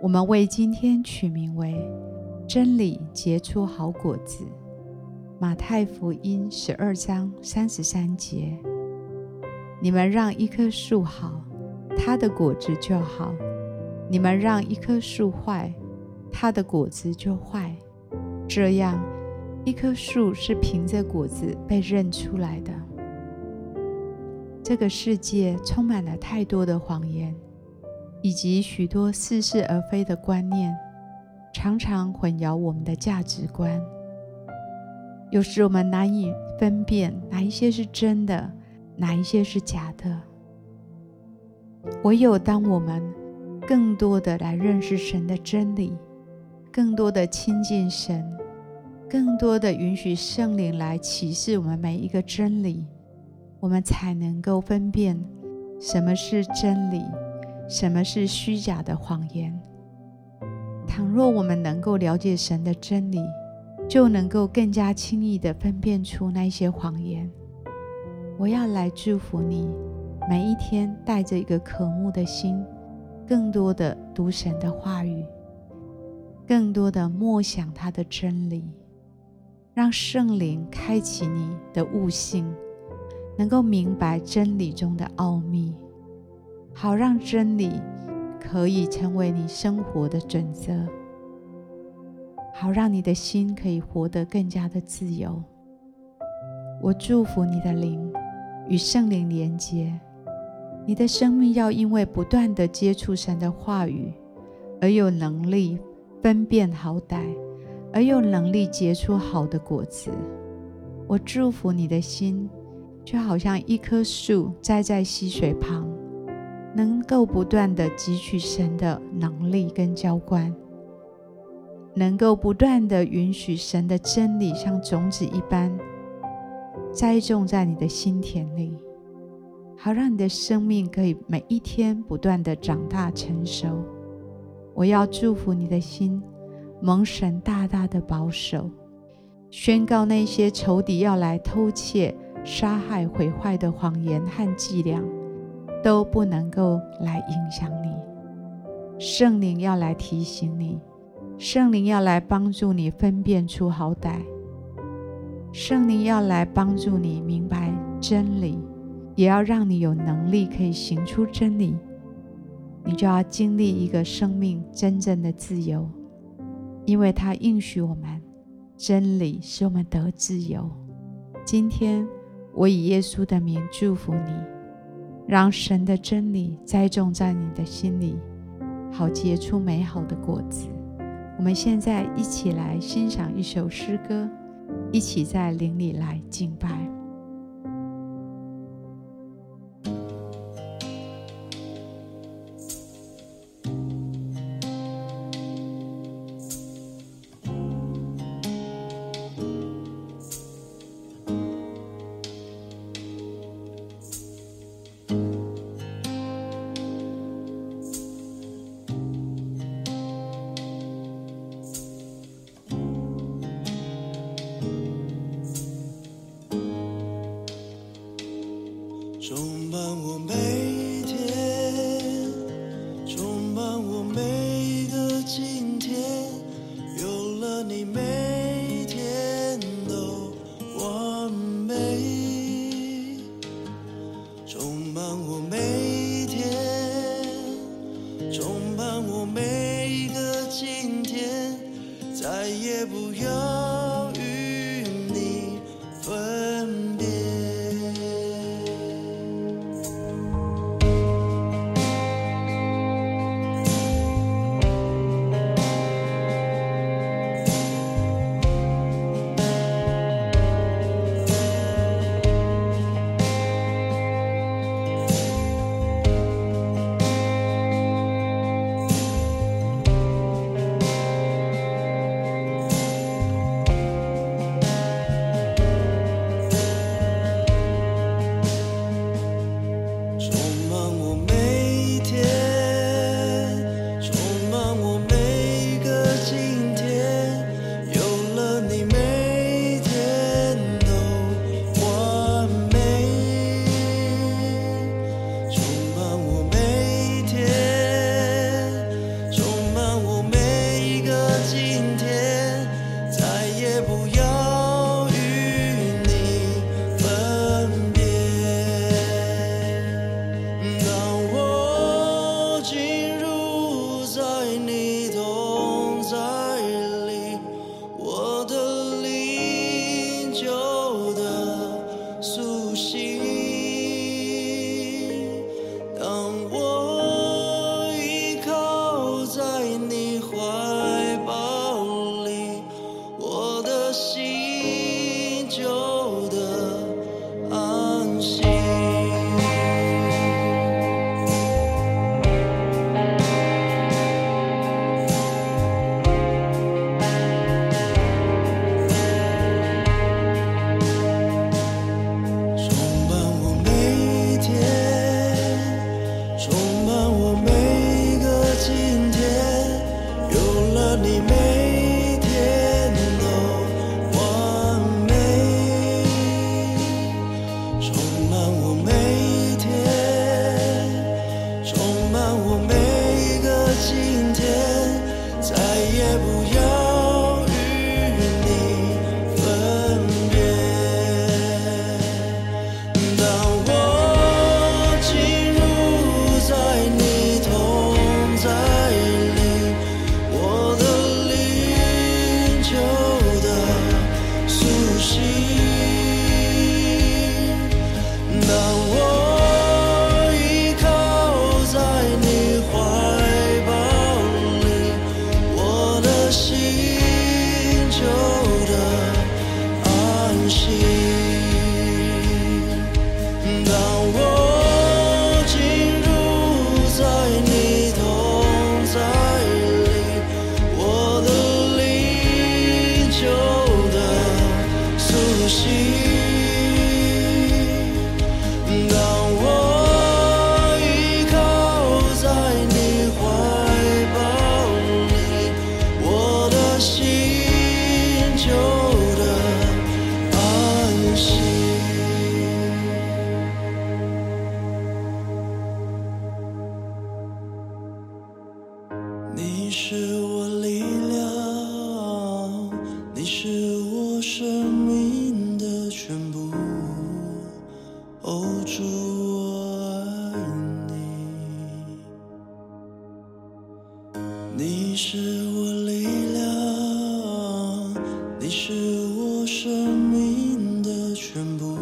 我们为今天取名为“真理结出好果子”。马太福音十二章三十三节：“你们让一棵树好，它的果子就好；你们让一棵树坏，它的果子就坏。这样，一棵树是凭着果子被认出来的。”这个世界充满了太多的谎言。以及许多似是而非的观念，常常混淆我们的价值观。有时我们难以分辨哪一些是真的，哪一些是假的。唯有当我们更多的来认识神的真理，更多的亲近神，更多的允许圣灵来启示我们每一个真理，我们才能够分辨什么是真理。什么是虚假的谎言？倘若我们能够了解神的真理，就能够更加轻易地分辨出那些谎言。我要来祝福你，每一天带着一个渴慕的心，更多的读神的话语，更多的默想他的真理，让圣灵开启你的悟性，能够明白真理中的奥秘。好让真理可以成为你生活的准则，好让你的心可以活得更加的自由。我祝福你的灵与圣灵连结，你的生命要因为不断的接触神的话语，而有能力分辨好歹，而有能力结出好的果子。我祝福你的心，就好像一棵树栽在溪水旁。能够不断的汲取神的能力跟浇灌，能够不断的允许神的真理像种子一般栽种在你的心田里，好让你的生命可以每一天不断的长大成熟。我要祝福你的心，蒙神大大的保守，宣告那些仇敌要来偷窃、杀害、毁坏的谎言和伎俩。都不能够来影响你。圣灵要来提醒你，圣灵要来帮助你分辨出好歹，圣灵要来帮助你明白真理，也要让你有能力可以行出真理。你就要经历一个生命真正的自由，因为他应许我们，真理使我们得自由。今天我以耶稣的名祝福你。让神的真理栽种在你的心里，好结出美好的果子。我们现在一起来欣赏一首诗歌，一起在灵里来敬拜。掌握。主，我爱你，你是我力量，你是我生命的全部。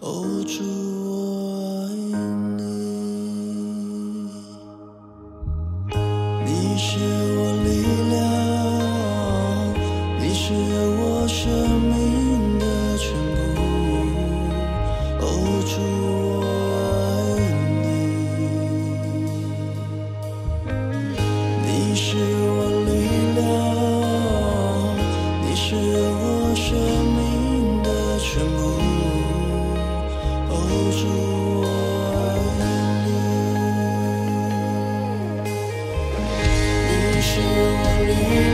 哦，主，我爱你，你是我力量，你是我生命。住我爱你。你是我力量，你是我生命的全部。哦，主，我爱你。你是我力量。